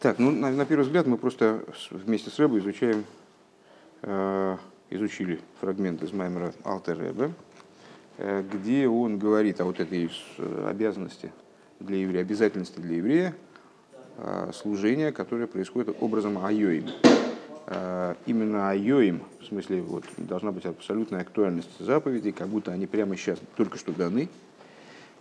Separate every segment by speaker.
Speaker 1: Так, ну на, на первый взгляд мы просто вместе с Рэбой изучаем, э, изучили фрагмент из Маймера Алтер Рэбе, э, где он говорит о вот этой обязанности для еврея, обязательности для еврея э, служения, которое происходит образом айоим. Э, именно айоим, в смысле, вот, должна быть абсолютная актуальность заповедей, как будто они прямо сейчас только что даны.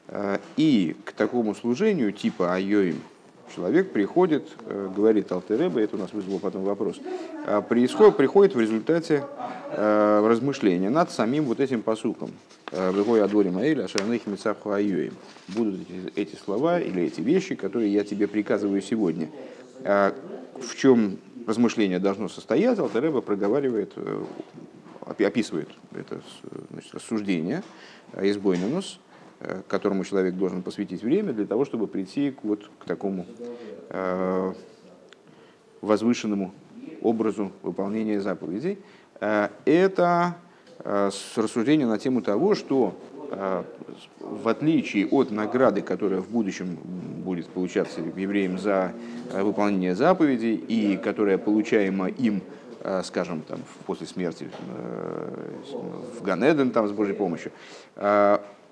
Speaker 1: Э, и к такому служению типа айоим – человек приходит, э, говорит Алтереба, это у нас вызвало потом вопрос, а происходит, приходит в результате э, размышления над самим вот этим посуком. Э, Выгой адори маэля, ашарных мецаху айоим. Будут эти, эти слова или эти вещи, которые я тебе приказываю сегодня. А в чем размышление должно состоять, Алтереба проговаривает, описывает это значит, рассуждение избойненус, Э, которому человек должен посвятить время для того, чтобы прийти к, вот, к такому э, возвышенному образу выполнения заповедей. Э, это э, рассуждение на тему того, что э, в отличие от награды, которая в будущем будет получаться евреям за э, выполнение заповедей и которая получаема им скажем, там, после смерти в Ганеден там, с Божьей помощью,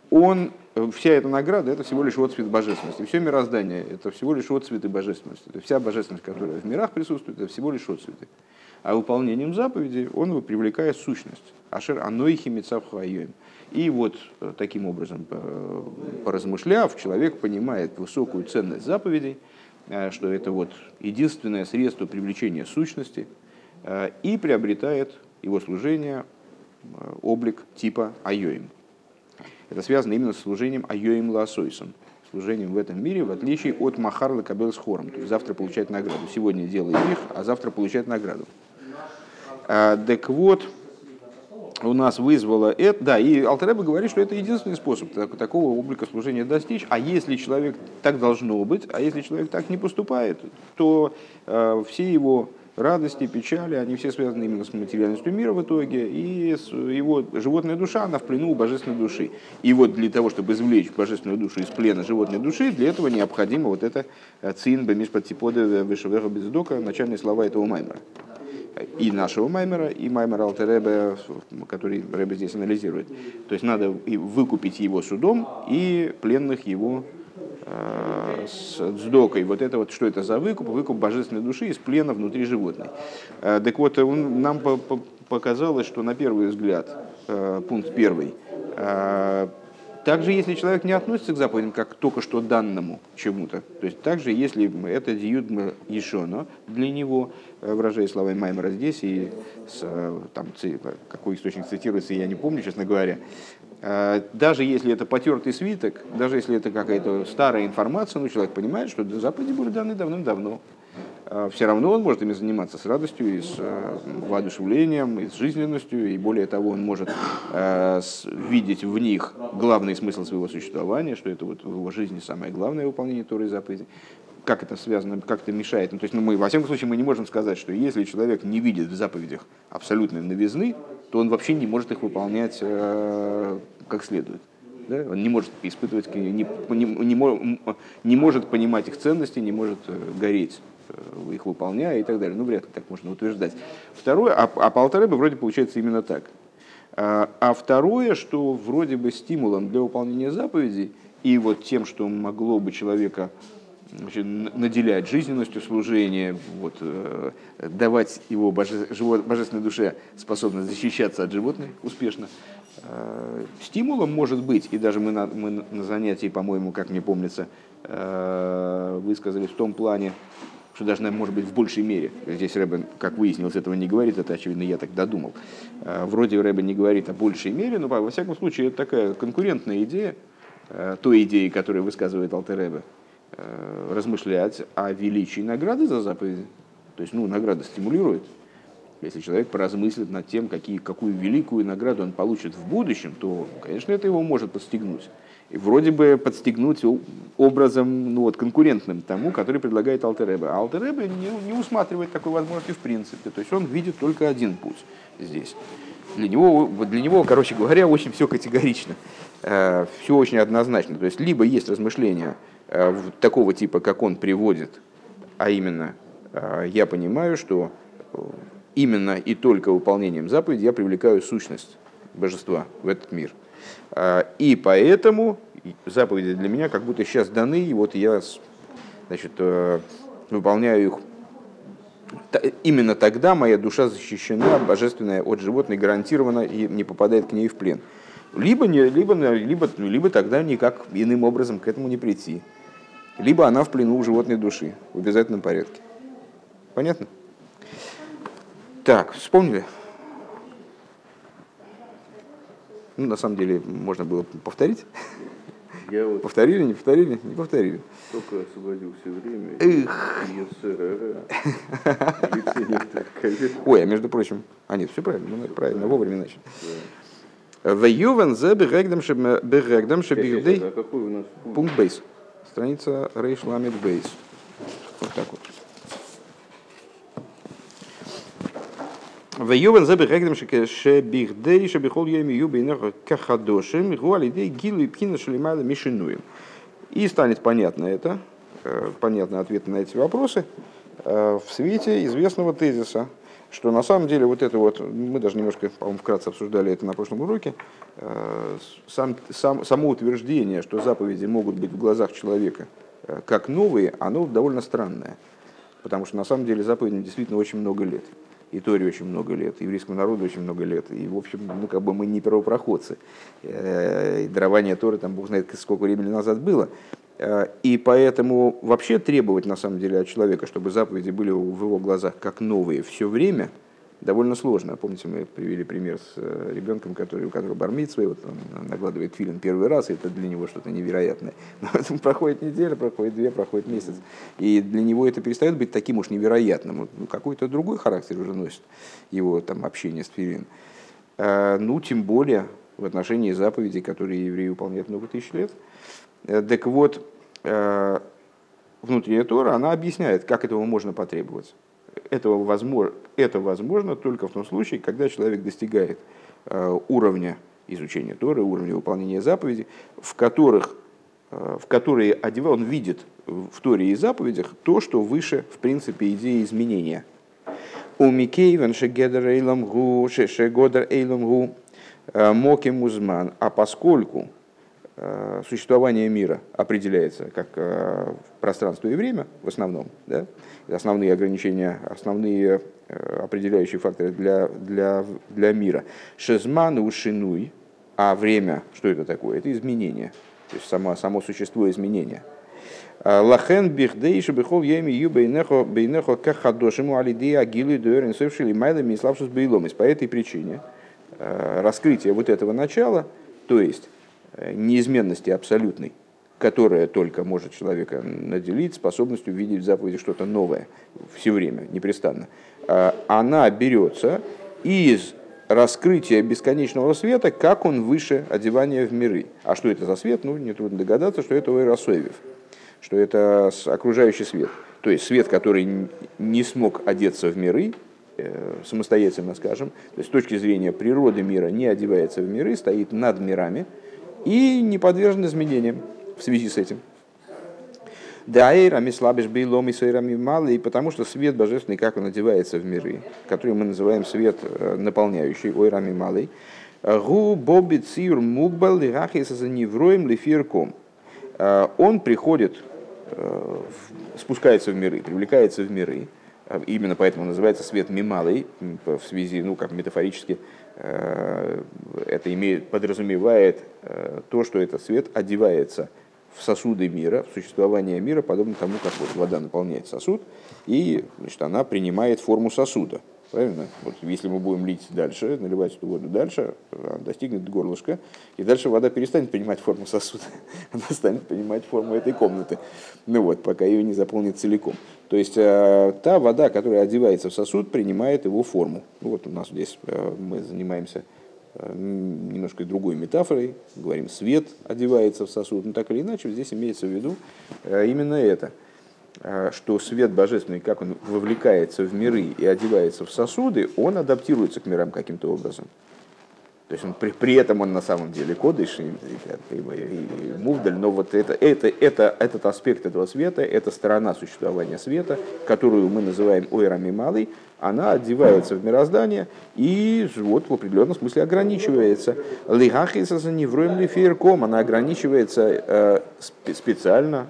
Speaker 1: он, вся эта награда, это всего лишь отцвет божественности. Все мироздание – это всего лишь отцветы божественности. Это вся божественность, которая в мирах присутствует, это всего лишь отцветы. А выполнением заповедей он привлекает сущность. Ашер анойхи мецавхайоем. И вот э, таким образом, поразмышляв, человек понимает высокую ценность заповедей, э, что это вот единственное средство привлечения сущности, э, и приобретает его служение облик типа айоим. Это связано именно с служением Айоим Ласойсом, служением в этом мире, в отличие от Махарла Кабел с хором. То есть завтра получать награду. Сегодня делает их, а завтра получать награду. А, так вот, у нас вызвало это, да, и Алтареба говорит, что это единственный способ такого облика служения достичь. А если человек так должно быть, а если человек так не поступает, то э, все его радости, печали, они все связаны именно с материальностью мира в итоге, и его животная душа, она в плену у божественной души. И вот для того, чтобы извлечь божественную душу из плена животной души, для этого необходимо вот это э, цин бемишпатипода вешевеха бездока, начальные слова этого маймера. И нашего маймера, и маймера Алтеребе, который Рэбе здесь анализирует. То есть надо выкупить его судом и пленных его Э, с дздокой. Вот это вот, что это за выкуп? Выкуп божественной души из плена внутри животной. Э, так вот, он, нам показалось, что на первый взгляд, э, пункт первый, также, если человек не относится к заповедям как только что данному чему-то, то есть также, если это диюдма ешоно для него, выражая словами Маймера здесь, и с, там, какой источник цитируется, я не помню, честно говоря, Э, даже если это потертый свиток, даже если это какая-то старая информация, ну, человек понимает, что заповеди были даны давным-давно. Э, Все равно он может ими заниматься с радостью и с э, воодушевлением, и с жизненностью, и более того, он может видеть в них главный смысл своего существования, что это вот в его жизни самое главное выполнение Торы и заповедей как это связано, как это мешает. Ну, то есть, ну, мы, во всяком случае, мы не можем сказать, что если человек не видит в заповедях абсолютной новизны, то он вообще не может их выполнять э, как следует. Да? Он не может испытывать, не, не, не, не может понимать их ценности, не может э, гореть э, их выполняя и так далее. Ну, вряд ли так можно утверждать. Второе, а, а по Алтареба вроде получается именно так. А, а второе, что вроде бы стимулом для выполнения заповедей и вот тем, что могло бы человека значит, наделять жизненностью служения, вот, э, давать его боже, живот, божественной душе способность защищаться от животных успешно. Э, стимулом может быть, и даже мы на, мы на занятии, по-моему, как мне помнится, э, высказали в том плане, что даже, может быть, в большей мере. Здесь Рэбе, как выяснилось, этого не говорит, это, очевидно, я так додумал. Э, вроде Рэбе не говорит о большей мере, но, во всяком случае, это такая конкурентная идея э, той идеи, которую высказывает Алтеребе, Э, размышлять о величии награды за заповеди. То есть, ну, награда стимулирует. Если человек поразмыслит над тем, какие, какую великую награду он получит в будущем, то, конечно, это его может подстегнуть. Вроде бы подстегнуть образом ну, вот, конкурентным тому, который предлагает Алтереба. А Алтереба не, не усматривает такой возможности в принципе. То есть он видит только один путь здесь. Для него, для него короче говоря, очень все категорично. Э, все очень однозначно. То есть либо есть размышления Э, такого типа, как он приводит, А именно, я понимаю, что именно и только выполнением заповеди я привлекаю сущность божества в этот мир. И поэтому заповеди для меня как будто сейчас даны, и вот я значит, выполняю их именно тогда моя душа защищена, божественная от животных гарантированно и не попадает к ней в плен. Либо, не, либо, либо, либо тогда никак иным образом к этому не прийти. Либо она в плену у животной души в обязательном порядке. Понятно? Так, вспомнили? Ну, на самом деле, можно было повторить. Я вот повторили, не повторили? Не повторили.
Speaker 2: Только освободился время.
Speaker 1: Эх. Ой, а между прочим, а нет, все правильно, мы правильно, вовремя начали. Ваюван зе бегдам бегдам шебигдей. Пункт бейс. Страница Рейш Ламед Бейс. Вот так вот. Веювен забегагдем шебихдей шебихол йоми юбинер кахадошим гуалидей гилу и пхина шелемайла мишинуем. И станет понятно это, э, понятный ответ на эти вопросы э, в свете известного тезиса, что на самом деле вот это вот, мы даже немножко, по-моему, вкратце обсуждали это на прошлом уроке, э, сам, сам, само утверждение, что заповеди могут быть в глазах человека как новые, оно довольно странное. Потому что на самом деле заповедям действительно очень много лет и Торе очень много лет, и еврейскому народу очень много лет. И, в общем, ну, как бы мы не первопроходцы. Э, и дарование Торы, там, бог знает, сколько времени назад было. Э, и поэтому вообще требовать, на самом деле, от человека, чтобы заповеди были в его глазах как новые все время – довольно сложно. Помните, мы привели пример с э, ребенком, который, у которого бармит свой, вот он накладывает филин первый раз, и это для него что-то невероятное. Но потом проходит неделя, проходит две, проходит месяц, и для него это перестает быть таким уж невероятным. Ну, какой-то другой характер уже носит его там, общение с филин. А, ну, тем более в отношении заповедей, которые евреи выполняют много тысяч лет. Э, так вот, э, внутренняя Тора, она объясняет, как этого можно потребовать этого возможно, это возможно только в том случае, когда человек достигает э, уровня изучения Торы, уровня выполнения заповедей, в которых э, в которые одевал, он видит в Торе и заповедях то, что выше, в принципе, идеи изменения. У Микейвен шегедер эйлам гу, шегодер эйлам гу, э. А поскольку существование мира определяется как пространство и время в основном, да, основные ограничения, основные э, определяющие факторы для, для, для мира. Шезман ушинуй, а время, что это такое? Это изменение, то есть само, само существо изменения. Лахен бихдейши бихол еми ю бейнехо бейнехо кахадошиму алидея агилы дуэрин севшили майлами и славшус бейломис. По этой причине э, раскрытие вот этого начала, то есть э, неизменности абсолютной, которая только может человека наделить способностью видеть в заповеди что-то новое все время, непрестанно, а, она берется из раскрытия бесконечного света, как он выше одевания в миры. А что это за свет? Ну, нетрудно догадаться, что это Ойрасоевев, что это окружающий свет. То есть свет, который не смог одеться в миры, э, самостоятельно скажем, то есть с точки зрения природы мира не одевается в миры, стоит над мирами и не подвержен изменениям в связи с этим. Даэйрами слабишь бейлом и сейрами мало, и потому что свет божественный, как он одевается в миры, который мы называем свет э, наполняющий, ойрами малый, гу боби циюр мукбал лирахиса за невроем лифирком. Э, он приходит, э, спускается в миры, привлекается в миры, именно поэтому называется свет мималый, в связи, ну, как метафорически, это имеет, подразумевает то, что этот свет одевается в сосуды мира, в существование мира, подобно тому, как вот вода наполняет сосуд, и значит, она принимает форму сосуда. Правильно? Вот если мы будем лить дальше, наливать эту воду дальше, она достигнет горлышка, и дальше вода перестанет принимать форму сосуда. Она станет принимать форму этой комнаты. Ну вот, пока ее не заполнит целиком. То есть э, та вода, которая одевается в сосуд, принимает его форму. Ну вот у нас здесь э, мы занимаемся немножко другой метафорой, говорим, свет одевается в сосуд, но так или иначе здесь имеется в виду э, именно это, э, что свет божественный, как он вовлекается в миры и одевается в сосуды, он адаптируется к мирам каким-то образом. Есть он, при, при этом он на самом деле кодыш и, и, и, и мувдаль, но вот это, это, это, этот аспект этого света, эта сторона существования света, которую мы называем ойрами малый, она одевается в мироздание и вот в определенном смысле ограничивается. Лихахиса за невроем лифирком, она ограничивается э, специально,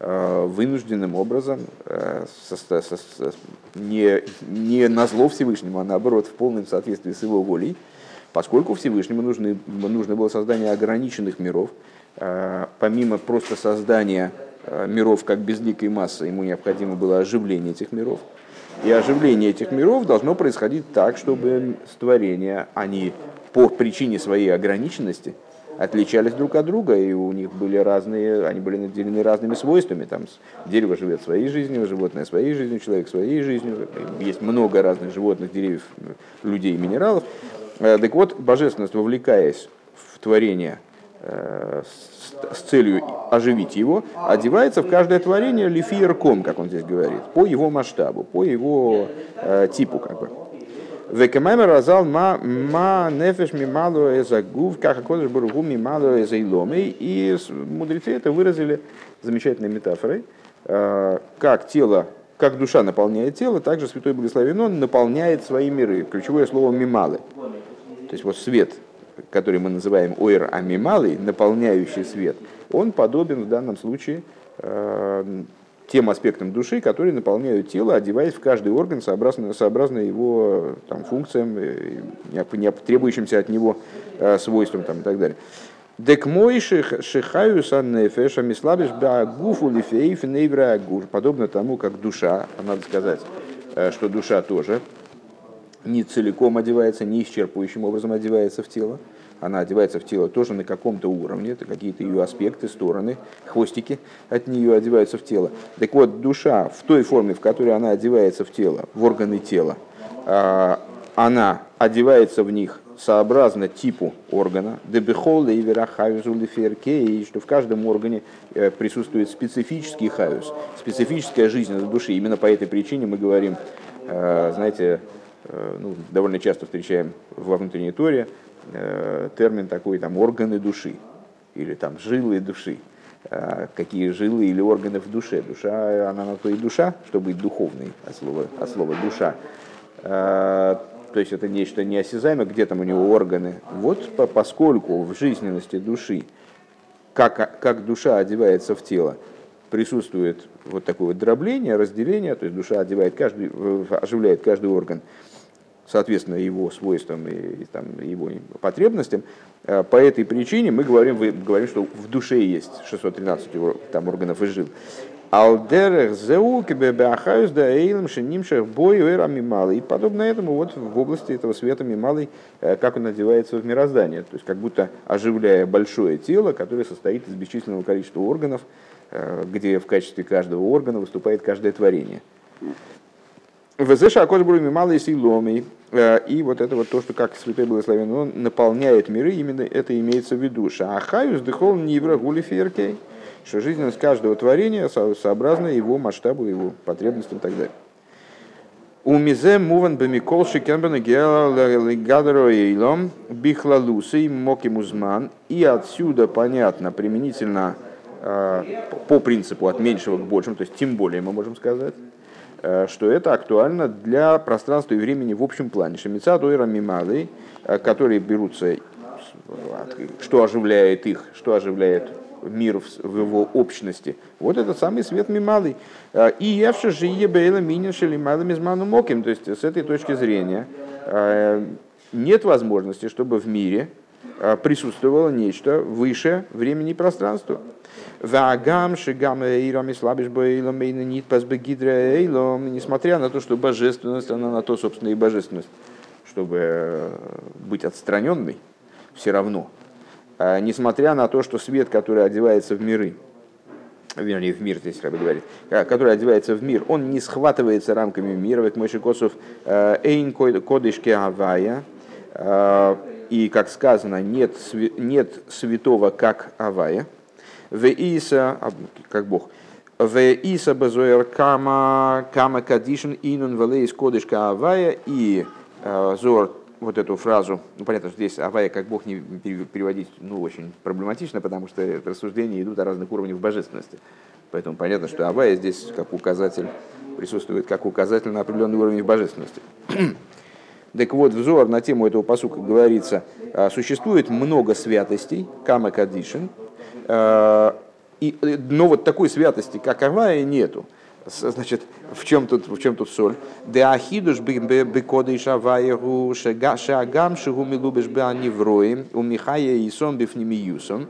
Speaker 1: э, вынужденным образом, э, со, со, со, не, не на зло Всевышнему, а наоборот в полном соответствии с его волей, поскольку Всевышнему нужны, нужно было создание ограниченных миров, э, помимо просто создания э, миров как безликой массы, ему необходимо было оживление этих миров. И оживление этих миров должно происходить так, чтобы творения, они по причине своей ограниченности отличались друг от друга, и у них были разные, они были наделены разными свойствами. Там дерево живет своей жизнью, животное своей жизнью, человек своей жизнью. Есть много разных животных, деревьев, людей, минералов. Э, так вот, божественность, вовлекаясь в творение э, с целью оживить его, одевается в каждое творение лифиерком, как он здесь говорит, по его масштабу, по его э, типу. Как бы. Векамаймер разал ма, ма нефеш мималу эзагув, как акодыш бургу мималу эзайломей. И мудрецы это выразили замечательной метафорой, как тело как душа наполняет тело, так же Святой Благословен Он наполняет свои миры. Ключевое слово «мималы». То есть вот свет, который мы называем ойр амималый, наполняющий свет, он подобен в данном случае э, тем аспектам души, которые наполняют тело, одеваясь в каждый орган сообразно, сообразно его там, функциям, не требующимся от него э, свойствам там, и так далее. Дек мой шихаю саннефеш амислабиш гуфу лифеев нейвра агур. Подобно тому, как душа, а надо сказать, э, что душа тоже не целиком одевается, не исчерпывающим образом одевается в тело. Она одевается в тело тоже на каком-то уровне, это какие-то ее аспекты, стороны, хвостики от нее одеваются в тело. Так вот, душа в той форме, в которой она одевается в тело, в органы тела, а, она одевается в них сообразно типу органа, дебихол и верахавизу и что в каждом органе э, присутствует специфический хавис, специфическая жизнь души. Именно по этой причине мы говорим, э, знаете, э, ну, довольно часто встречаем во внутренней торе термин такой, там, органы души, или там жилы души. Какие жилы или органы в душе? Душа, она на то и душа, чтобы быть духовной, от слова, от слова душа то есть это нечто неосязаемое, где там у него органы. Вот поскольку в жизненности души, как, как душа одевается в тело, присутствует вот такое вот дробление, разделение, то есть душа одевает каждый, оживляет каждый орган, соответственно, его свойствам и, и там, его потребностям. Э, по этой причине мы говорим, мы говорим, что в душе есть 613 там, органов и жил. Алдерех зеу кебебеахаюс да эйлем шенимшах бой мималый. И подобно этому вот в области этого света мималый, э, как он надевается в мироздание. То есть как будто оживляя большое тело, которое состоит из бесчисленного количества органов, э, где в качестве каждого органа выступает каждое творение. Везеша акошбуру мималый силомей. Э, и вот это вот то, что как Святой Благословен, он наполняет миры, именно это имеется в виду. Шахаюс дыхол нивра гули феркей что жизненность каждого творения сообразна его масштабу, его потребностям и так далее. У мизе муван бемикол шикембена геалгадаро эйлом бихлалусы моки музман. И отсюда понятно применительно э, по принципу от меньшего к большему, то есть тем более мы можем сказать, э, что это актуально для пространства и времени в общем плане. Шемица дойра мималы, э, которые берутся, что оживляет их, что оживляет мир в его общности. Вот этот самый свет мималый. А, и явше же ебейла минин шелималым изману моким. То есть с этой точки зрения а, нет возможности, чтобы в мире а, присутствовало нечто выше времени и пространства. Несмотря на то, что божественность, она на то, собственно, и божественность, чтобы э, быть отстраненной, все равно несмотря на то, что свет, который одевается в миры, вернее, в мир здесь Раби говорит, а, который одевается в мир, он не схватывается рамками мира, как Мойши Косов, э, эйн кодышке авая, э, и, как сказано, нет, нет святого, как авая, в Иса, а, как Бог, в Иса базоэр кама, кама кадишин инун валейс кодышка авая, и э, Зор вот эту фразу, ну понятно, что здесь Авая как Бог не переводить, ну очень проблематично, потому что рассуждения идут о разных уровнях божественности. Поэтому понятно, что Авая здесь как указатель присутствует как указатель на определенный уровень божественности. Так вот, взор на тему этого посука говорится, а, существует много святостей, кама кадишин, а, и, э, но вот такой святости, как Авая, нету. Значит, в чем тут, в чем тут соль? Де ахидуш бекодыш аваегу шагам шигу милубеш беанивроим у михая и сон бифнемиюсом.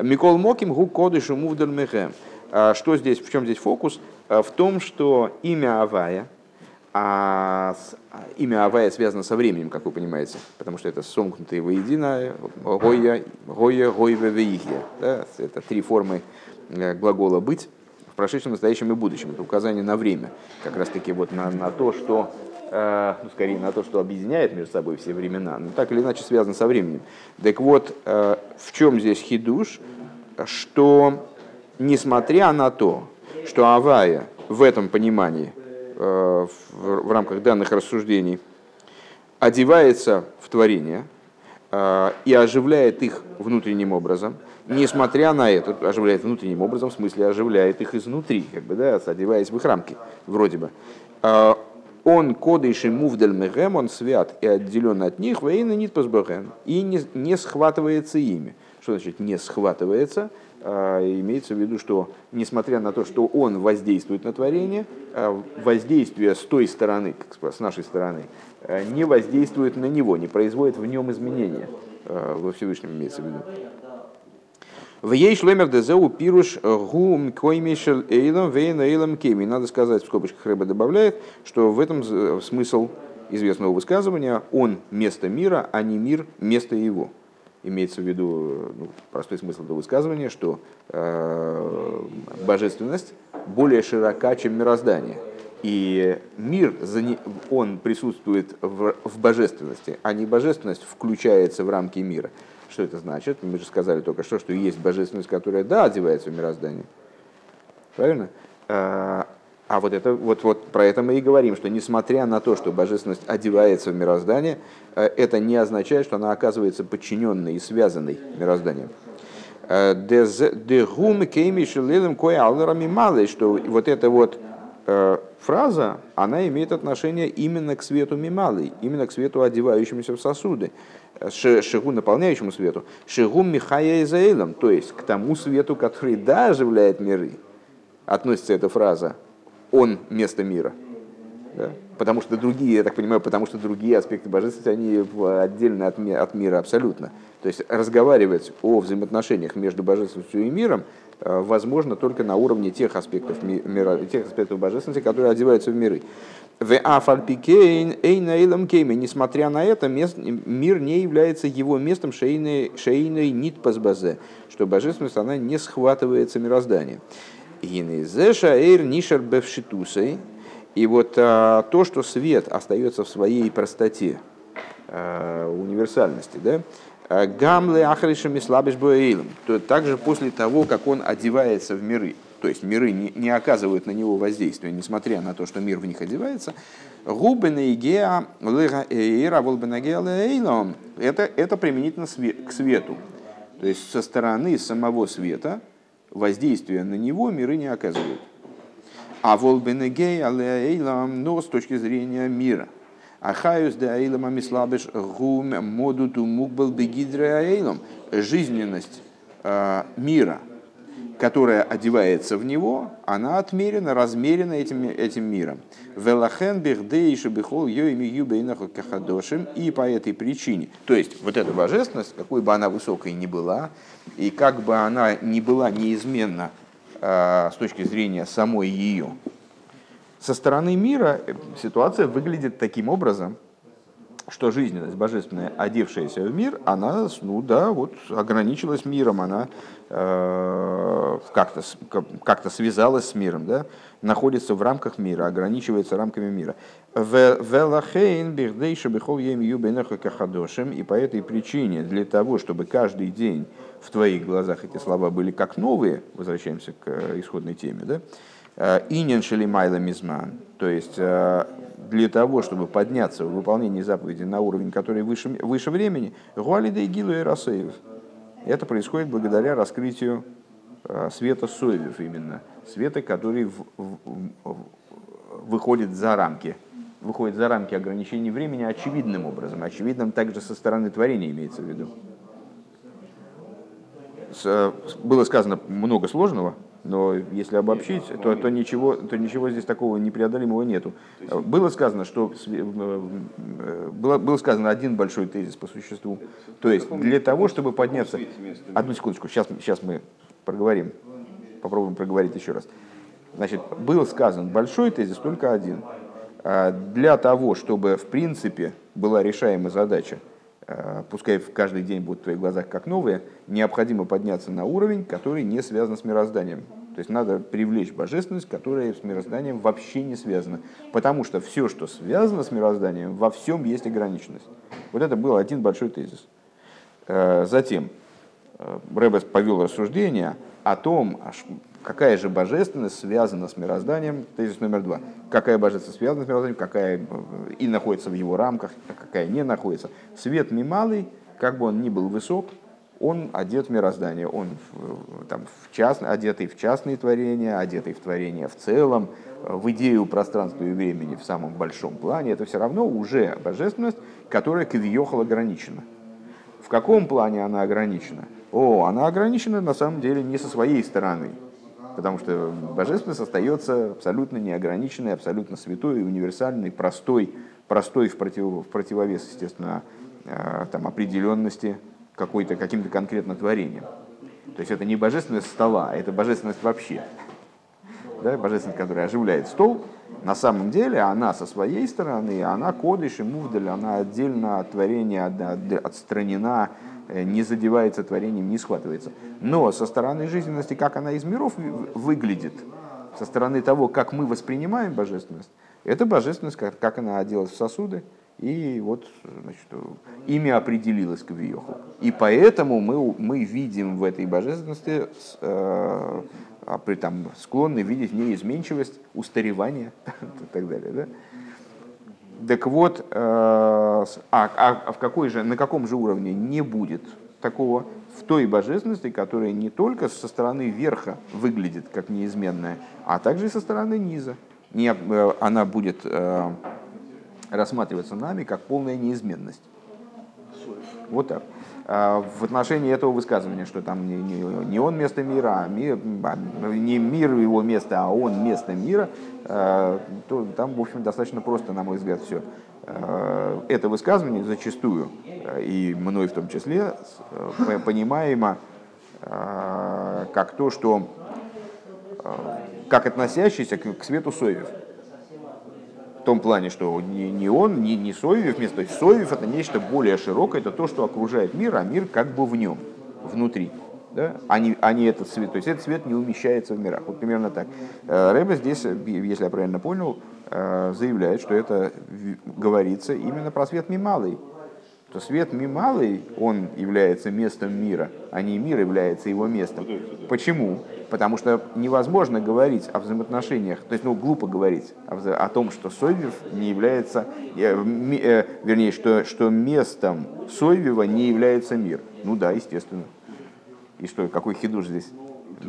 Speaker 1: Микол моким гу кодышу мувдаль мехем. А что здесь, в чем здесь фокус? В том, что имя Авая, а имя Авая связано со временем, как вы понимаете, потому что это сомкнутое воедино, Гоя, Гоя, Гойве, Веихья. Да? Это три формы э, глагола «быть» в прошедшем, настоящем и будущем. Это указание на время, как раз таки вот на, на то, что, э, ну, скорее на то, что объединяет между собой все времена, но так или иначе связано со временем. Так вот, э, в чем здесь хидуш, что несмотря на то, что Авая в этом понимании, э, в, в рамках данных рассуждений, одевается в творение и оживляет их внутренним образом – несмотря на это, оживляет внутренним образом, в смысле оживляет их изнутри, как бы, да, одеваясь в их рамки, вроде бы. А, он кодыш и мувдель мегем, он свят и отделен от них, вейна нит и не, не схватывается ими. Что значит не схватывается? А, имеется в виду, что несмотря на то, что он воздействует на творение, а, воздействие с той стороны, с нашей стороны, не воздействует на него, не производит в нем изменения. Во Всевышнем имеется в виду. В ей шлемер дезеу пируш гум коймишел эйлом вейна эйлом кеми. Надо сказать, в скобочках рыба добавляет, что в этом смысл известного высказывания «он место мира, а не мир место его». Имеется в виду ну, простой смысл этого высказывания, что э, божественность более широка, чем мироздание. И мир, он присутствует в, в божественности, а не божественность включается в рамки мира. Что это значит? Мы же сказали только что, что есть божественность, которая, да, одевается в мироздание. Правильно? А, а вот, это, вот, вот про это мы и говорим, что несмотря на то, что божественность одевается в мироздание, э, это не означает, что она оказывается подчиненной и связанной мирозданием. Э, Дегум кеймишелилем кое аллерами малый, что вот эта вот э, фраза, она имеет отношение именно к свету мималый, именно к свету, одевающемуся в сосуды шигу наполняющему свету, шигу Михая Изаилом, то есть к тому свету, который да, оживляет миры, относится эта фраза, он место мира. Да? Потому что другие, я так понимаю, потому что другие аспекты божественности, они отдельно от, ми, от мира абсолютно. То есть разговаривать о взаимоотношениях между божественностью и миром э, возможно только на уровне тех аспектов, мира, тех аспектов божественности, которые одеваются в миры. В Афальпикейн Эйнаилом Кейме, несмотря на это, мир не является его местом шейной, шейной нитпазбазе, что божественность она не схватывается мирозданием. Гинезеша эйр нишер бевшитусей, и вот а, то, что свет остается в своей простоте, а, универсальности, да, а, гамле ахришами слабиш то также после того, как он одевается в миры, то есть миры не, не оказывают на него воздействия, несмотря на то, что мир в них одевается, это, это применительно к свету. То есть со стороны самого света воздействия на него миры не оказывают. А волбенегей алейлам, но с точки зрения мира. Ахаюс де аилам амислабеш гум модуту мукбал бегидре аилам. Жизненность э, мира – которая одевается в него, она отмерена, размерена этим, этим миром. Велахен бихдейши бихол кахадошим. И по этой причине, то есть вот эта божественность, какой бы она высокой ни была, и как бы она ни была неизменна э, с точки зрения самой ее, со стороны мира э, ситуация выглядит таким образом, что жизненность божественная, одевшаяся в мир, она, ну да, вот ограничилась миром, она э, как-то как связалась с миром, да, находится в рамках мира, ограничивается рамками мира. И по этой причине, для того, чтобы каждый день в твоих глазах эти слова были как новые, возвращаемся к э, исходной теме, да, э, инен шелимайла мизман, то есть э, для того, чтобы подняться в выполнении заповеди на уровень, который выше, выше времени, Гуалида и Гилу и Расеев. Это происходит благодаря раскрытию э, света Соевев именно. Света, который в, в, в, выходит за рамки выходит за рамки ограничений времени очевидным образом. Очевидным также со стороны творения имеется в виду. С, было сказано много сложного, но если обобщить, то, то, ничего, то ничего здесь такого непреодолимого нету. Было сказано, что было, было сказано один большой тезис по существу. То есть для того, чтобы подняться... Одну секундочку, сейчас, сейчас мы проговорим. Попробуем проговорить еще раз. Значит, был сказан большой тезис, только один. А для того, чтобы в принципе была решаема задача Э, пускай в каждый день будут в твоих глазах как новые, необходимо подняться на уровень, который не связан с мирозданием. То есть надо привлечь божественность, которая с мирозданием вообще не связана. Потому что все, что связано с мирозданием, во всем есть ограниченность. Вот это был один большой тезис. Э, затем э, Рэбес повел рассуждение о том, какая же божественность связана с мирозданием, тезис номер два. Какая божественность связана с мирозданием, какая э, и находится в его рамках, а какая не находится. Свет мималый, как бы он ни был высок, он одет в мироздание, он в, там, в част, одетый в частные творения, одетый в творения в целом, в идею пространства и времени в самом большом плане, это все равно уже божественность, которая квиехал ограничена. В каком плане она ограничена? О, она ограничена на самом деле не со своей стороны, Потому что божественность остается абсолютно неограниченной, абсолютно святой, универсальной, простой, простой в, против, в противовес, естественно, э, там, определенности какой-то, каким-то конкретно творением. То есть это не божественность стола, а это божественность вообще. Да, божественность, которая оживляет стол, на самом деле она со своей стороны, она кодыш и мувдаль, она отдельно от творения, отстранена, не задевается творением, не схватывается. Но со стороны жизненности, как она из миров выглядит, со стороны того, как мы воспринимаем божественность, это божественность, как, как она оделась в сосуды, и вот значит, имя определилось к Виоху. И поэтому мы, мы видим в этой божественности, э, а там, склонны видеть в ней изменчивость, устаревание и так далее. Да? Так вот, э, а, а в какой же, на каком же уровне не будет такого в той божественности, которая не только со стороны верха выглядит как неизменная, а также и со стороны низа. Не, э, она будет э, рассматриваться нами как полная неизменность. Вот так. А, в отношении этого высказывания, что там не, не, не он место мира, а мир, а, не мир его место, а он место мира, а, то там, в общем, достаточно просто, на мой взгляд, все. Это высказывание зачастую, и мной в том числе, понимаемо как то, что как относящийся к свету Соев в том плане, что не, он, не, не Соевев вместо. Соевев это нечто более широкое, это то, что окружает мир, а мир как бы в нем, внутри. Да? А, не, а не этот свет. То есть этот свет не умещается в мирах. Вот примерно так. Э, Рэбе здесь, если я правильно понял, э, заявляет, что это говорится именно про свет мималый то свет мималый, он является местом мира, а не мир является его местом. Почему? Потому что невозможно говорить о взаимоотношениях, то есть ну, глупо говорить о, том, что Сойвев не является, э, э, вернее, что, что местом Сойвева не является мир. Ну да, естественно. И что, какой хидуш здесь?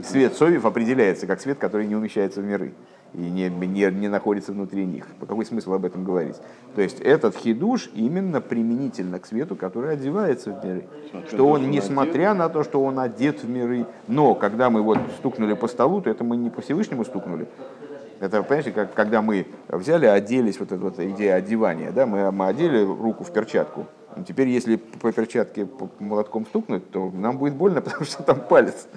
Speaker 1: Свет Сойвев определяется как свет, который не умещается в миры и не, не, не находится внутри них. По какой смысл об этом говорить? То есть этот хидуш именно применительно к свету, который одевается в миры. Смотря что он, несмотря одет. на то, что он одет в миры, но когда мы вот стукнули по столу, то это мы не по Всевышнему стукнули. Это, понимаете, как, когда мы взяли, оделись, вот эта вот идея одевания, да, мы, мы одели руку в перчатку. Теперь, если по перчатке молотком стукнуть, то нам будет больно, потому что там палец.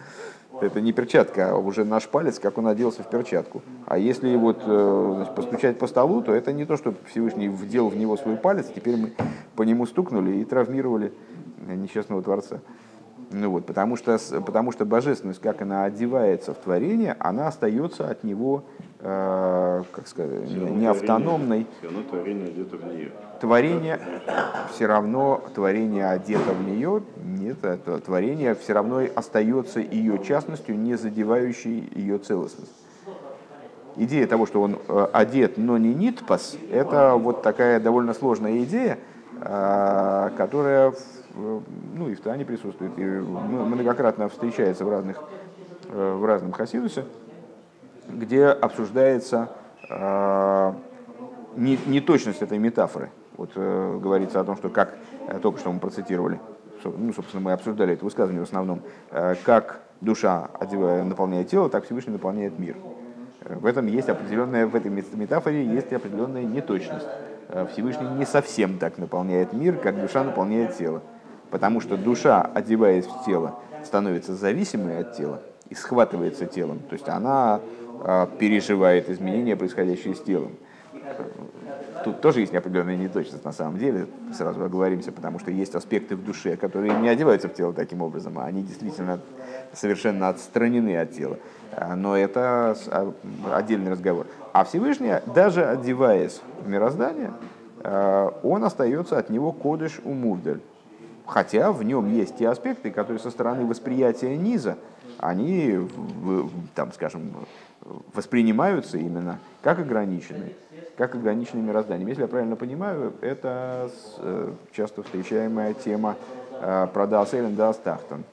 Speaker 1: Это не перчатка, а уже наш палец, как он оделся в перчатку. А если вот э, значит, постучать по столу, то это не то, что Всевышний вдел в него свой палец, теперь мы по нему стукнули и травмировали несчастного Творца. Ну вот, потому, что, потому что божественность, как она одевается в творение, она остается от него, э, как сказать, все не автономной.
Speaker 2: Все равно творение одето в нее.
Speaker 1: Творение все равно творение одето в нее, нет, это творение все равно остается ее частностью, не задевающей ее целостность. идея того, что он э, одет, но не нитпас, это вот такая довольно сложная идея, э, которая ну, и в Тане присутствует, и многократно встречается в разных в разном хасидусе, где обсуждается неточность этой метафоры. Вот э, говорится о том, что как, э, только что мы процитировали, ну, собственно, мы обсуждали это высказывание в основном, э, как душа, одевая, наполняет тело, так Всевышний наполняет мир. Э, в этом есть определенная, в этой метафоре есть определенная неточность. Э, Всевышний не совсем так наполняет мир, как душа наполняет тело. Потому что душа, одеваясь в тело, становится зависимой от тела и схватывается телом. То есть она э, переживает изменения, происходящие с телом тут тоже есть определенная неточность на самом деле, сразу оговоримся, потому что есть аспекты в душе, которые не одеваются в тело таким образом, а они действительно совершенно отстранены от тела. А, но это а, отдельный разговор. А Всевышний, даже одеваясь в мироздание, а, он остается от него кодыш умувдаль. Хотя в нем есть те аспекты, которые со стороны восприятия низа, они, там, скажем, воспринимаются именно как ограниченные как ограниченным мирозданием. Если я правильно понимаю, это э, часто встречаемая тема э, про Даасэлен Даастахтан,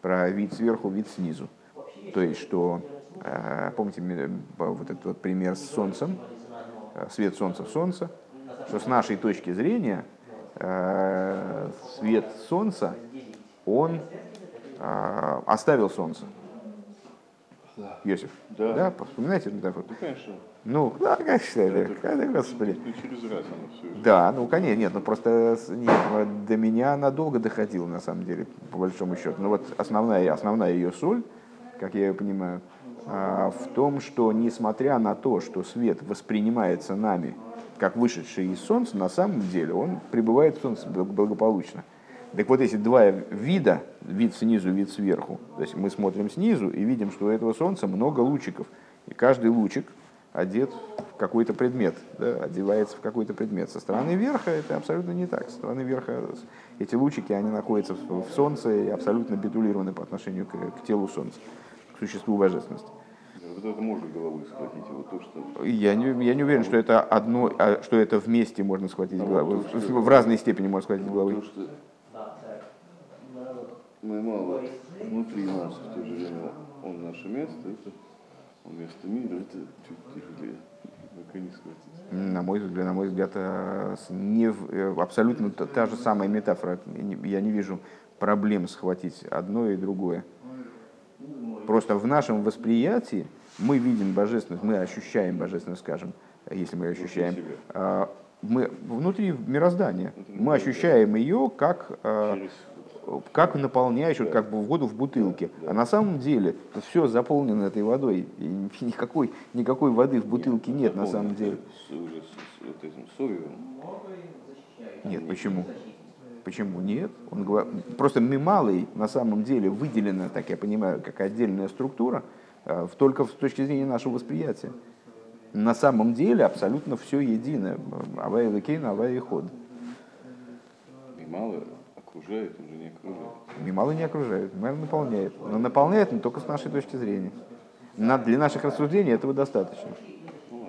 Speaker 1: про вид сверху, вид снизу. То есть, что, э, помните вот этот вот пример с Солнцем, свет Солнца в Солнце, что с нашей точки зрения свет Солнца, он оставил Солнце. Да. Йосиф. Да. да? Вспоминаете эту метафору?
Speaker 2: Да, конечно.
Speaker 1: Ну, да, конечно, это, это, господи.
Speaker 2: Ну, через раз оно все.
Speaker 1: Да, ну, конечно, нет, ну просто нет, до меня она долго доходила, на самом деле, по большому счету. Но вот основная, основная ее соль, как я ее понимаю, а, в том, что несмотря на то, что свет воспринимается нами как вышедший из Солнца, на самом деле он пребывает в Солнце благополучно. Так вот, эти два вида, вид снизу, вид сверху, то есть мы смотрим снизу и видим, что у этого Солнца много лучиков, и каждый лучик одет в какой-то предмет, да, одевается в какой-то предмет. Со стороны верха это абсолютно не так. Со стороны верха эти лучики, они находятся в, в Солнце и абсолютно бетулированы по отношению к, к телу Солнца, к существу божественности.
Speaker 2: Вот это можно головой схватить, вот то, что...
Speaker 1: Я не, я не уверен, что это одно, а, что это вместе можно схватить а головой. Вот то, в, в разной степени можно схватить головой. То, что
Speaker 2: мы мало внутри нас в то же время он наше место, это он место мира, это чуть тяжелее.
Speaker 1: На мой взгляд, на мой взгляд, э, не, э, абсолютно та же самая метафора. Я не вижу проблем схватить одно и другое. Просто в нашем восприятии мы видим божественность, мы ощущаем божественность, скажем, если мы ощущаем, а, мы внутри мироздания, мы ощущаем ее как э, как наполняешь вот как бы воду в бутылке. А на самом деле все заполнено этой водой. И никакой, никакой воды в бутылке нет на самом деле. Нет, почему? Почему нет? Он говорит, просто мималый на самом деле выделена, так я понимаю, как отдельная структура, э, только с точки зрения нашего восприятия. На самом деле абсолютно все едино. Авай Лекейна, Авай Ход.
Speaker 2: Мималый окружает, он же не окружает.
Speaker 1: Мимало не окружает, мэр наполняет. Но наполняет но только с нашей точки зрения. На, для наших рассуждений этого достаточно.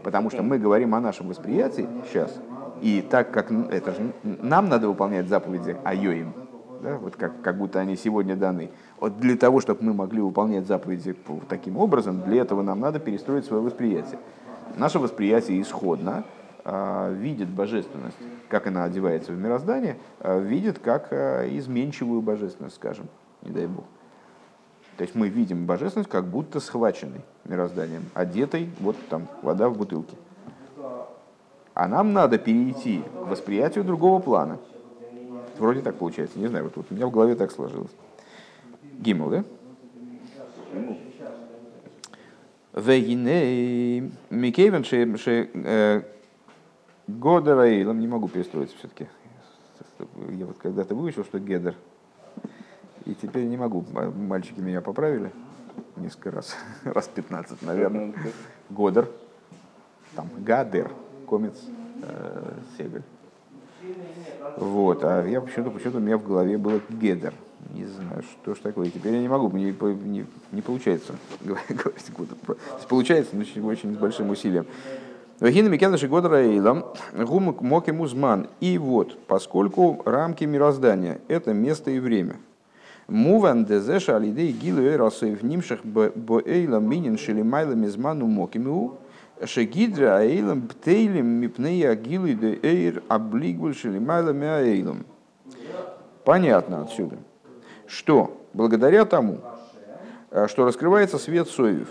Speaker 1: Потому что мы говорим о нашем восприятии сейчас, и так как это же нам надо выполнять заповеди о Йоим, да, вот как, как будто они сегодня даны. Вот для того, чтобы мы могли выполнять заповеди таким образом, для этого нам надо перестроить свое восприятие. Наше восприятие исходно, а, видит божественность, как она одевается в мироздание, а, видит как а, изменчивую божественность, скажем, не дай бог. То есть мы видим божественность как будто схваченной мирозданием, одетой, вот там вода в бутылке. А нам надо перейти к восприятию другого плана. Вроде так получается, не знаю, вот, вот у меня в голове так сложилось. Гимл, да? Вегине Микейвен Годера Эйлом, не могу перестроиться все-таки. Я вот когда-то выучил, что Гедер. И теперь не могу. Мальчики меня поправили несколько раз. Раз 15, наверное. Годер. Там Гадер. Комец э, Сегель. Вот. А я почему-то, почему-то у меня в голове было Гедер. Не знаю, что ж такое. Теперь я не могу, не, не, не получается говорить. Получается, но очень с большим усилием. Вагина Микенаши Годраилам, Гумак Моки Музман. И вот, поскольку рамки мироздания – это место и время. Муван дезеша алидей гилу и расоев нимшах боэйлам минин шелимайла мизману мокиму шегидра аэйлам птейлем мипнея гилу де эйр облигвуль шелимайла мяэйлам. Понятно отсюда, что благодаря тому, что раскрывается свет соевев,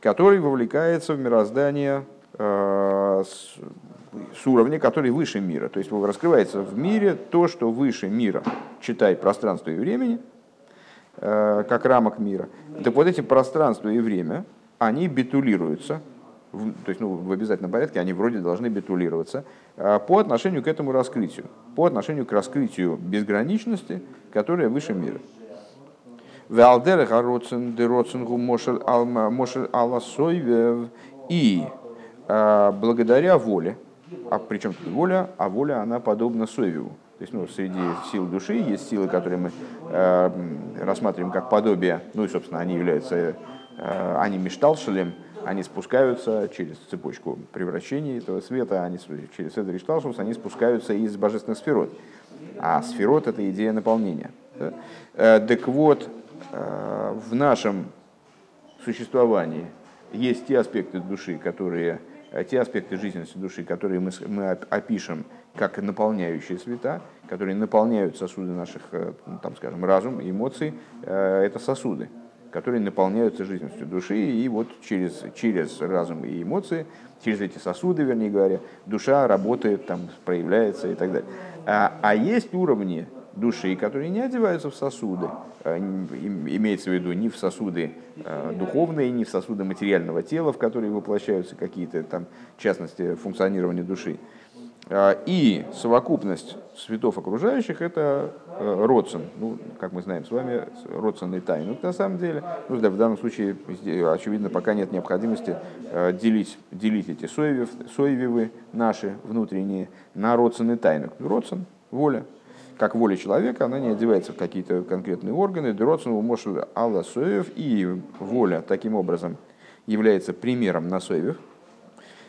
Speaker 1: который вовлекается в мироздание Э, с уровня, который выше мира. То есть раскрывается в мире то, что выше мира, читай пространство и времени, э, как рамок мира. Так вот эти пространство и время, они битулируются, то есть ну, в обязательном порядке они вроде должны битулироваться э, по отношению к этому раскрытию, по отношению к раскрытию безграничности, которая выше мира. И благодаря воле, а причем тут воля, а воля она подобна совеву. То есть ну, среди сил души есть силы, которые мы э, рассматриваем как подобие, ну и, собственно, они являются, э, они мечталшелем, они спускаются через цепочку превращений этого света, они через это Ришталшус, они спускаются из божественных сферот. А сферот – это идея наполнения. Да? Э, так вот, э, в нашем существовании есть те аспекты души, которые те аспекты жизненности души, которые мы, мы опишем как наполняющие света, которые наполняют сосуды наших, э, ну, там, скажем, разум эмоций, э, это сосуды, которые наполняются жизненностью души, и вот через, через разум и эмоции, через эти сосуды, вернее говоря, душа работает, там, проявляется и так далее. А, а есть уровни души, которые не одеваются в сосуды, а, имеется в виду не в сосуды а, духовные, не в сосуды материального тела, в которые воплощаются какие-то там частности функционирования души. А, и совокупность светов окружающих – это родствен. Ну, как мы знаем с вами, родственный тайну. На самом деле, ну, да, в данном случае, очевидно, пока нет необходимости делить, делить эти соевив, соевивы наши внутренние на родственный тайну. Родствен – воля, как воля человека, она не одевается в какие-то конкретные органы. Дроцену Мошель Алла Соев и воля таким образом является примером на Соевев.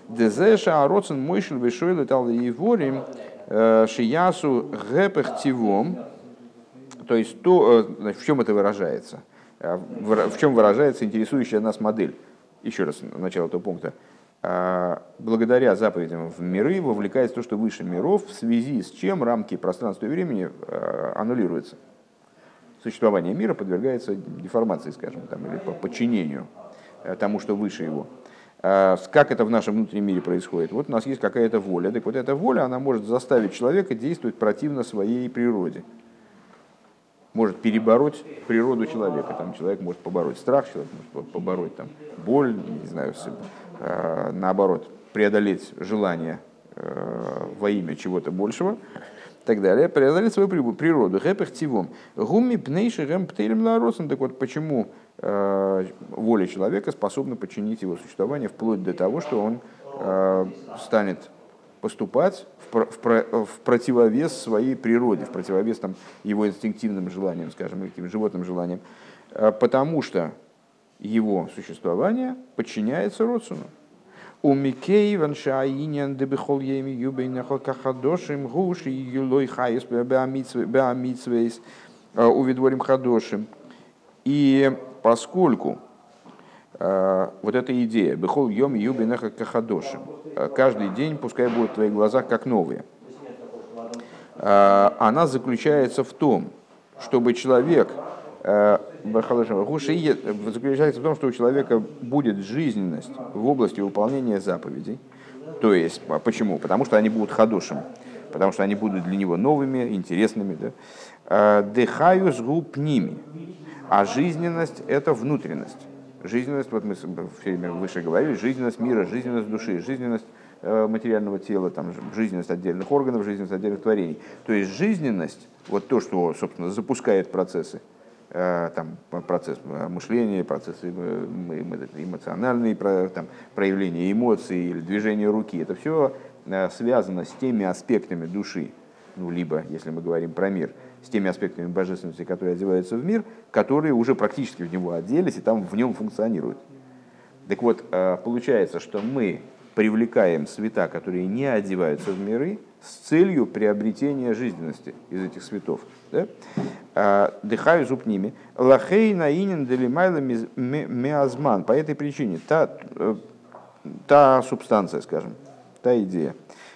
Speaker 1: Дезеша Ароцен Мойшель Вишойл и Ворим э, Шиясу Гепех Тивом. То есть то, э, в чем это выражается? Э, в чем выражается интересующая нас модель? Еще раз, начало этого пункта. А, благодаря заповедям в миры вовлекается то, что выше миров, в связи с чем рамки пространства и времени а, аннулируются. Существование мира подвергается деформации, скажем, там, или по подчинению э, тому, что выше его. А, как это в нашем внутреннем мире происходит? Вот у нас есть какая-то воля. Так вот эта воля, она может заставить человека действовать противно своей природе. Может перебороть природу человека. Там человек может побороть страх, человек может побороть там, боль, не знаю, наоборот, преодолеть желание э, во имя чего-то большего, и так далее, преодолеть свою природу. Гэпэх тивом. Гумми пнейши гэм птейлем. Так вот, почему э, воля человека способна подчинить его существование вплоть до того, что он станет поступать в, в, в противовес своей природе, в противовес там, его инстинктивным желаниям, скажем, этим животным желаниям, потому что его существование подчиняется Родсуну. У Микей ваншаинян дебихол еми юбейнахал кахадошим гуши юлой хайс беамитсвейс э, увидворим хадошим. И поскольку э, вот эта идея бехол йом юбейнаха кахадошим э, каждый день пускай будет в твоих глазах как новые, она заключается в том, чтобы человек Гуши заключается в том, что у человека будет жизненность в области выполнения заповедей. То есть, а почему? Потому что они будут ходушим, потому что они будут для него новыми, интересными. А, Дыхаю с губ ними. А жизненность – это внутренность. Жизненность, вот мы все время выше говорили, жизненность мира, жизненность души, жизненность э, материального тела, там, жизненность отдельных органов, жизненность отдельных творений. То есть жизненность, вот то, что, собственно, запускает процессы, Э, там, процесс э, мышления, процесс эмоциональный, там, проявление эмоций или движение руки. Это все э, связано с теми аспектами души, ну, либо, если мы говорим про мир, с теми аспектами божественности, которые одеваются в мир, которые уже практически в него оделись и там в нем функционируют. Так вот, э, получается, что мы привлекаем света, которые не одеваются в миры, с целью приобретения жизненности из этих светов. Да? Дыхаю зуб ними. Лахей наинен делимайла миазман. По этой причине та, э, та субстанция, скажем, та идея,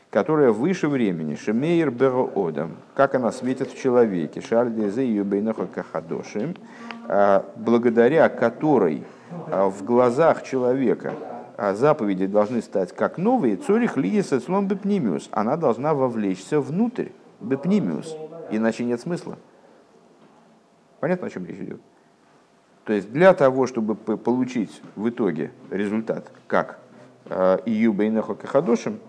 Speaker 1: которая выше времени, шемейр бероодам, как она светит в человеке, шальдезе ее бейнаха кахадошим, а, благодаря которой а, в глазах человека а заповеди должны стать как новые, цорих лиеса слон бепнимиус. Она должна вовлечься внутрь, бепнимиус, иначе нет смысла. Понятно, о чем речь идет? То есть для того, чтобы получить в итоге результат, как Ию Бейнахо Кахадошим,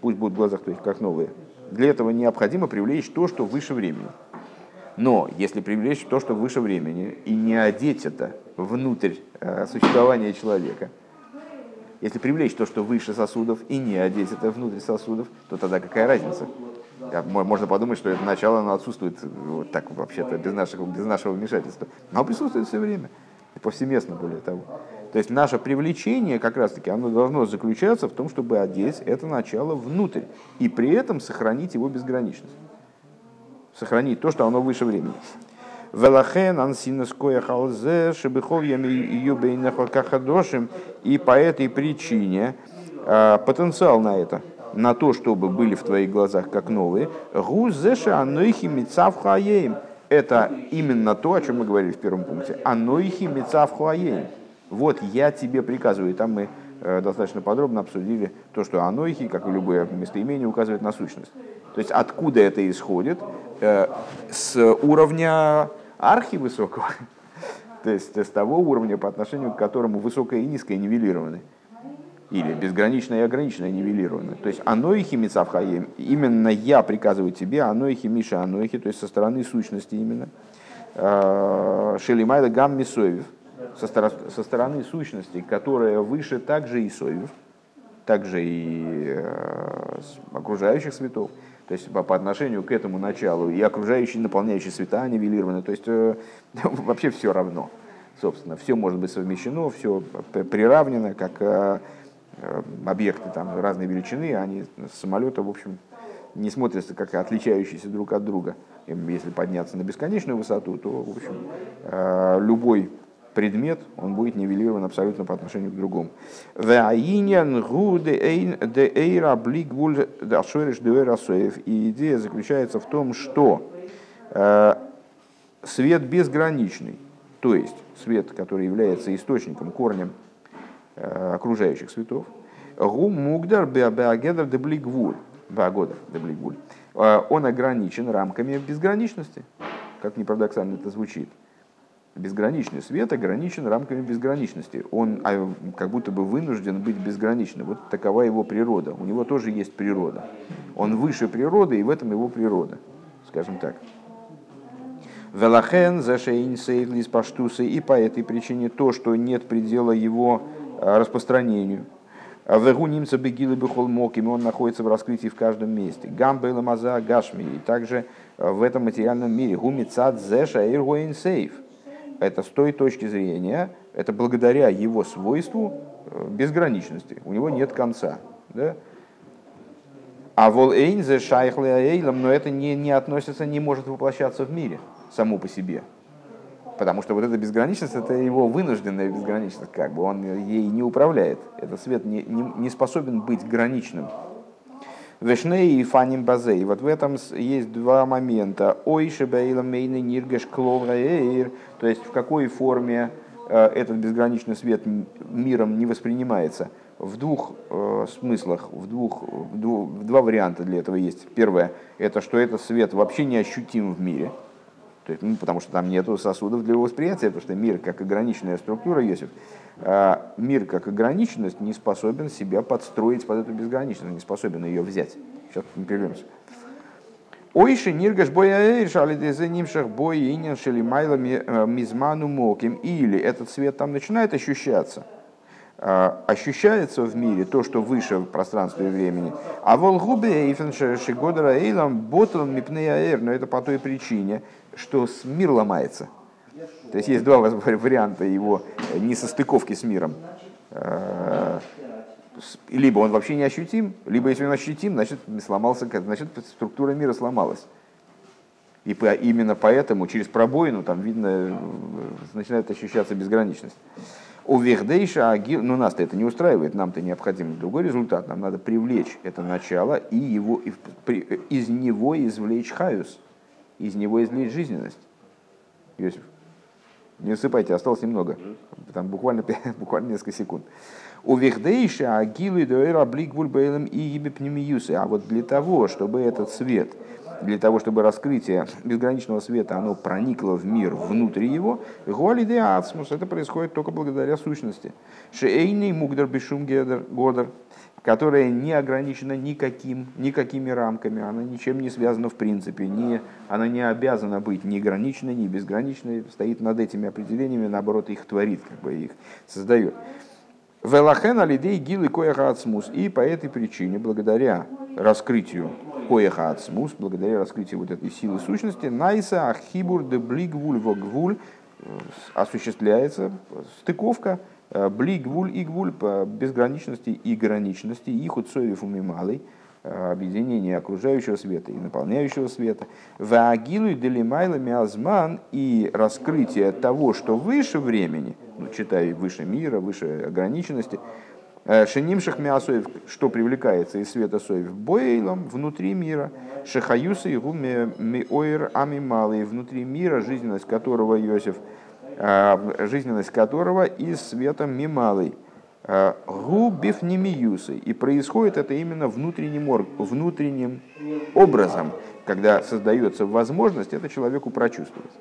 Speaker 1: пусть будут в глазах твоих как новые, для этого необходимо привлечь то, что выше времени. Но если привлечь то, что выше времени, и не одеть это внутрь э, существования человека – если привлечь то, что выше сосудов, и не одеть это внутрь сосудов, то тогда какая разница? Можно подумать, что это начало оно отсутствует вот так вообще-то, без нашего, без нашего вмешательства. Но оно присутствует все время, и повсеместно более того. То есть наше привлечение, как раз-таки, оно должно заключаться в том, чтобы одеть это начало внутрь, и при этом сохранить его безграничность. Сохранить то, что оно выше времени. Велахен ансинаскоя халзе шебехол юбейнехо кахадошим. И по этой причине а, потенциал на это, на то, чтобы были в твоих глазах как новые, гузеши анойхи мицав хаеем. Это именно то, о чем мы говорили в первом пункте. Анойхи мицав хаеем. Вот я тебе приказываю. И там мы э, достаточно подробно обсудили то, что анойхи, как и любое местоимение, указывает на сущность. То есть откуда это исходит? Э, с уровня архивысокого, то есть с того уровня, по отношению к которому высокое и низкое нивелированы. Или безграничное и ограниченное нивелированы. То есть оно и химицав хаем. Именно я приказываю тебе, оно и химиша, оно и то есть со стороны сущности именно. А, Шелимайда гам мисоев. Со, со стороны сущности, которая выше также и соев, также и э, окружающих светов. То есть по, по отношению к этому началу и окружающие, наполняющие света нивелированы. То есть э, вообще все равно, собственно. Все может быть совмещено, все приравнено, как э, э, объекты там, разной величины, они с самолета, в общем, не смотрятся как отличающиеся друг от друга. Если подняться на бесконечную высоту, то, в общем, э, любой предмет, он будет нивелирован абсолютно по отношению к другому. И идея заключается в том, что э, свет безграничный, то есть свет, который является источником, корнем э, окружающих светов, гум мугдар беагедр деблигвуль, э, он ограничен рамками безграничности, как ни парадоксально это звучит. Безграничный свет ограничен рамками безграничности. Он а, как будто бы вынужден быть безграничным. Вот такова его природа. У него тоже есть природа. Он выше природы, и в этом его природа, скажем так. Велахен зашейн сейдлис паштусы, и по этой причине то, что нет предела его а, распространению. Вегу немца бегилы бехол моким, он находится в раскрытии в каждом месте. Гамбейла маза гашми, и также а, в этом материальном мире. Гумицад зеша иргоин сейф это с той точки зрения, это благодаря его свойству э, безграничности. У него нет конца. Да? А вол эйнзе шайхле эйлам, но это не, не относится, не может воплощаться в мире само по себе. Потому что вот эта безграничность, это его вынужденная безграничность, как бы он ей не управляет. Этот свет не, не, не способен быть граничным. Вешней и фаним базей. Вот в этом есть два момента. Ой, шебейла мейны ниргеш кловраэйр. То есть в какой форме э, этот безграничный свет миром не воспринимается. В двух э, смыслах, в, двух, в, два варианта для этого есть. Первое, это что этот свет вообще не ощутим в мире. То есть, ну, потому что там нет сосудов для восприятия, потому что мир как ограниченная структура, Йосиф, а мир как ограниченность не способен себя подстроить под эту безграничность, не способен ее взять. Сейчас мы прервемся. Ойши ниргаш боя за нимшах бой инин шели майла э, мизману моким. Или этот свет там начинает ощущаться. а, ощущается в мире то, что выше пространства и времени. А волгубе и шигодера эйлам ботл мипнеяэр, но это по той причине, что мир ломается. То есть есть два варианта его несостыковки с миром. А, либо он вообще не ощутим, либо если он ощутим, значит сломался, значит структура мира сломалась. И именно поэтому через пробоину там видно, начинает ощущаться безграничность. У Вехдейша Агил, но нас-то это не устраивает, нам-то необходим другой результат, нам надо привлечь это начало и его, и, из него извлечь хаюс, из него извлечь жизненность. Йосиф, не усыпайте, осталось немного, там буквально, буквально несколько секунд. У Вехдейша Агилы Дуэра Бликвуль Бейлем и Ебепнемиюсы. А вот для того, чтобы этот свет – для того, чтобы раскрытие безграничного света оно проникло в мир внутри его, голиде ацмус, это происходит только благодаря сущности. Шейный мугдер бешум годер, которая не ограничена никаким, никакими рамками, она ничем не связана в принципе, не, она не обязана быть ни ограниченной, ни безграничной, стоит над этими определениями, наоборот, их творит, как бы их создает. Велахен алидей гилы кояха ацмус. И по этой причине, благодаря раскрытию коеха ацмус, благодаря раскрытию вот этой силы сущности, найса ахибур де блигвуль вогвуль э, осуществляется стыковка э, блигвуль и гвуль по безграничности и граничности, их уцоев умималый, э, объединение окружающего света и наполняющего света, ваагилу делимайла миазман и раскрытие того, что выше времени, ну, читай выше мира, выше ограниченности, Э, Шенимших мясоев, что привлекается из света соев, бойлом внутри мира. Шехаюса и гуме миоир ами малый, внутри мира, жизненность которого Иосиф, жизненность которого из света мималый. Э, Губив немиюсы. И происходит это именно внутренним, внутренним образом, когда создается возможность это человеку прочувствовать.